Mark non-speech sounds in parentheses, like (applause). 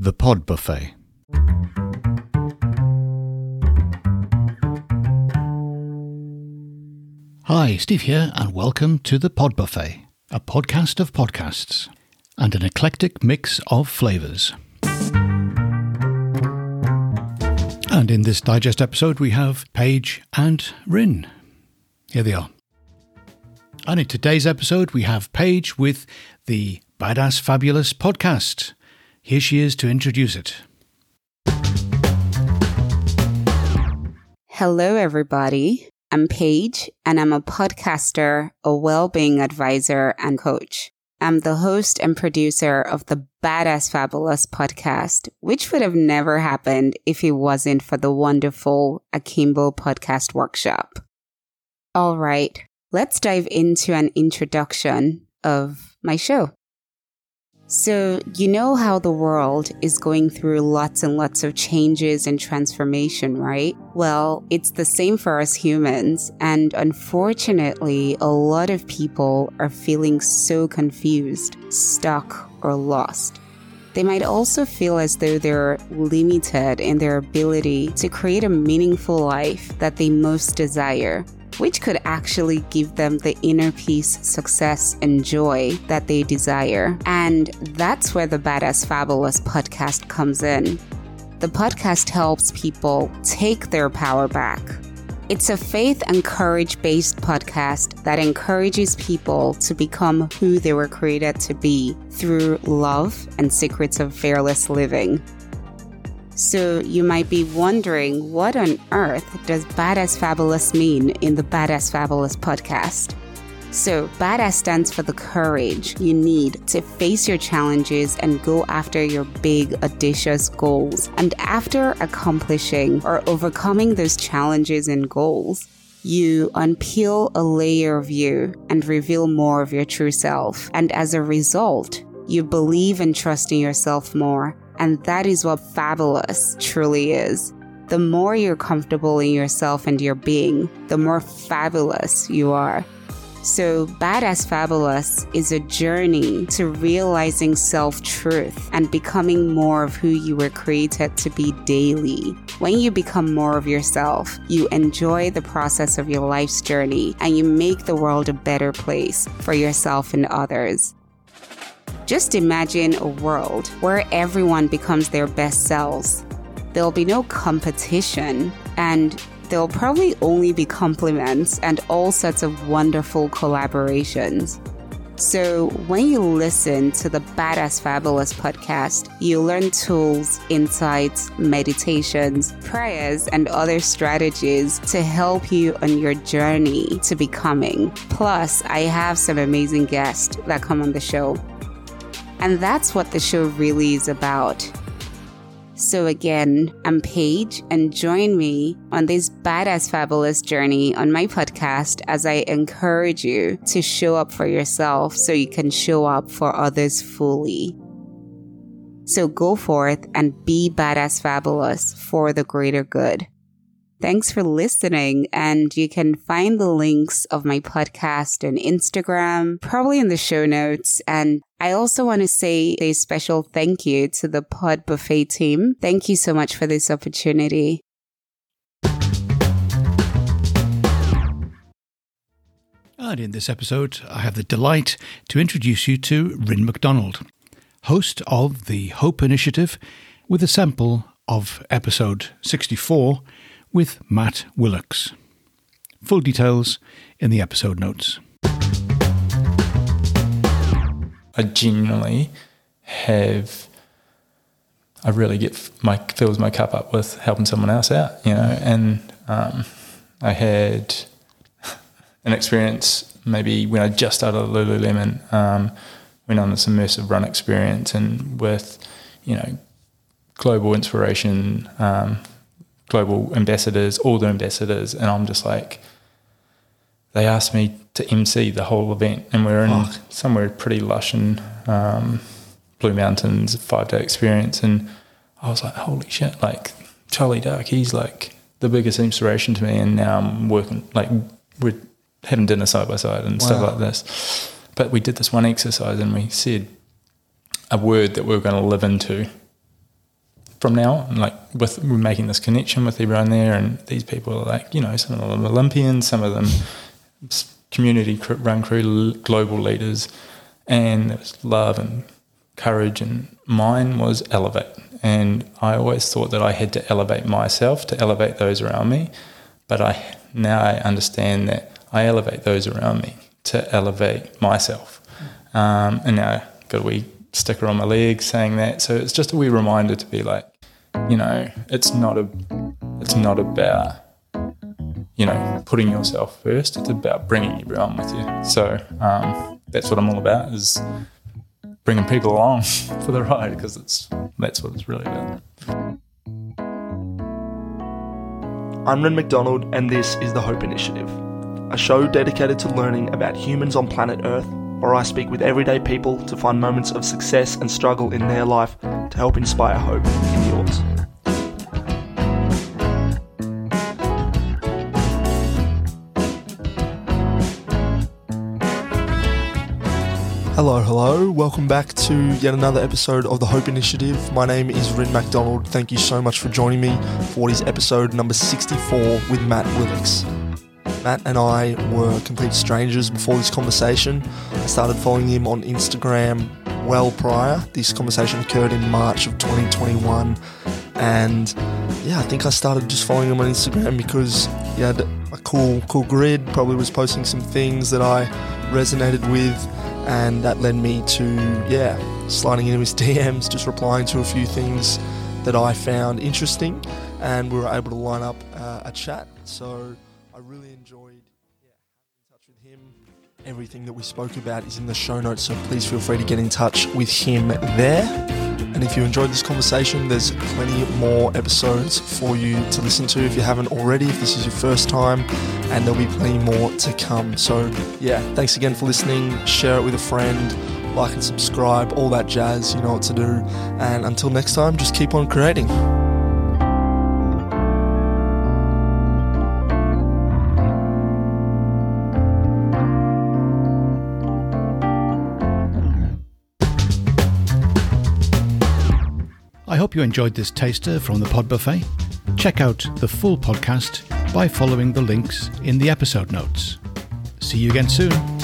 The Pod Buffet. Hi, Steve here, and welcome to The Pod Buffet, a podcast of podcasts and an eclectic mix of flavours. And in this digest episode, we have Paige and Rin. Here they are. And in today's episode, we have Paige with the Badass Fabulous podcast. Here she is to introduce it. Hello, everybody. I'm Paige, and I'm a podcaster, a well being advisor, and coach. I'm the host and producer of the Badass Fabulous podcast, which would have never happened if it wasn't for the wonderful Akimbo podcast workshop. All right, let's dive into an introduction of my show. So, you know how the world is going through lots and lots of changes and transformation, right? Well, it's the same for us humans. And unfortunately, a lot of people are feeling so confused, stuck, or lost. They might also feel as though they're limited in their ability to create a meaningful life that they most desire which could actually give them the inner peace, success, and joy that they desire. And that's where the Badass Fabulous podcast comes in. The podcast helps people take their power back. It's a faith and courage based podcast that encourages people to become who they were created to be through love and secrets of fearless living. So you might be wondering what on earth does Badass Fabulous mean in the Badass Fabulous podcast? So, badass stands for the courage you need to face your challenges and go after your big, audacious goals. And after accomplishing or overcoming those challenges and goals, you unpeel a layer of you and reveal more of your true self. And as a result, you believe and trust in yourself more and that is what fabulous truly is. The more you're comfortable in yourself and your being, the more fabulous you are. So, Badass Fabulous is a journey to realizing self truth and becoming more of who you were created to be daily. When you become more of yourself, you enjoy the process of your life's journey and you make the world a better place for yourself and others. Just imagine a world where everyone becomes their best selves. There'll be no competition, and there'll probably only be compliments and all sorts of wonderful collaborations. So, when you listen to the Badass Fabulous podcast, you learn tools, insights, meditations, prayers, and other strategies to help you on your journey to becoming. Plus, I have some amazing guests that come on the show. And that's what the show really is about. So, again, I'm Paige, and join me on this badass fabulous journey on my podcast as I encourage you to show up for yourself so you can show up for others fully. So, go forth and be badass fabulous for the greater good. Thanks for listening. And you can find the links of my podcast and Instagram, probably in the show notes. And I also want to say a special thank you to the Pod Buffet team. Thank you so much for this opportunity. And in this episode, I have the delight to introduce you to Rin McDonald, host of the Hope Initiative, with a sample of episode 64 with Matt Willocks. Full details in the episode notes. I genuinely have, I really get my fills my cup up with helping someone else out, you know. And um, I had (laughs) an experience maybe when I just started Lululemon, um, went on this immersive run experience, and with you know global inspiration, um, global ambassadors, all the ambassadors, and I'm just like, they asked me to MC the whole event, and we're in oh. somewhere pretty lush in um, Blue Mountains, five day experience, and I was like, holy shit! Like Charlie Dark, he's like the biggest inspiration to me, and now I'm working like we're having dinner side by side and wow. stuff like this. But we did this one exercise, and we said a word that we were going to live into from now like with we're making this connection with everyone there, and these people are like, you know, some of them Olympians, some of them community run crew, global leaders, and there was love and courage, and mine was elevate. And I always thought that I had to elevate myself to elevate those around me, but I now I understand that I elevate those around me to elevate myself. Um, and now got a wee sticker on my leg saying that. So it's just a wee reminder to be like, you know, it's not a, it's not about, you know, putting yourself first. It's about bringing everyone with you. So um, that's what I'm all about is bringing people along (laughs) for the ride because it's that's what it's really about. I'm Ren McDonald, and this is the Hope Initiative, a show dedicated to learning about humans on planet Earth, where I speak with everyday people to find moments of success and struggle in their life to help inspire hope in yours. Hello, hello. Welcome back to yet another episode of the Hope Initiative. My name is Rin MacDonald. Thank you so much for joining me for what is episode number 64 with Matt Willix. Matt and I were complete strangers before this conversation. I started following him on Instagram well prior. This conversation occurred in March of 2021. And yeah, I think I started just following him on Instagram because he had a cool, cool grid, probably was posting some things that I resonated with and that led me to yeah sliding into his (laughs) DMs, just replying to a few things that I found interesting, and we were able to line up uh, a chat. So I really enjoyed yeah, in touch with him. Everything that we spoke about is in the show notes, so please feel free to get in touch with him there. And if you enjoyed this conversation, there's plenty more episodes for you to listen to if you haven't already, if this is your first time, and there'll be plenty more to come. So, yeah, thanks again for listening. Share it with a friend, like and subscribe, all that jazz, you know what to do. And until next time, just keep on creating. I hope you enjoyed this taster from the Pod Buffet. Check out the full podcast by following the links in the episode notes. See you again soon.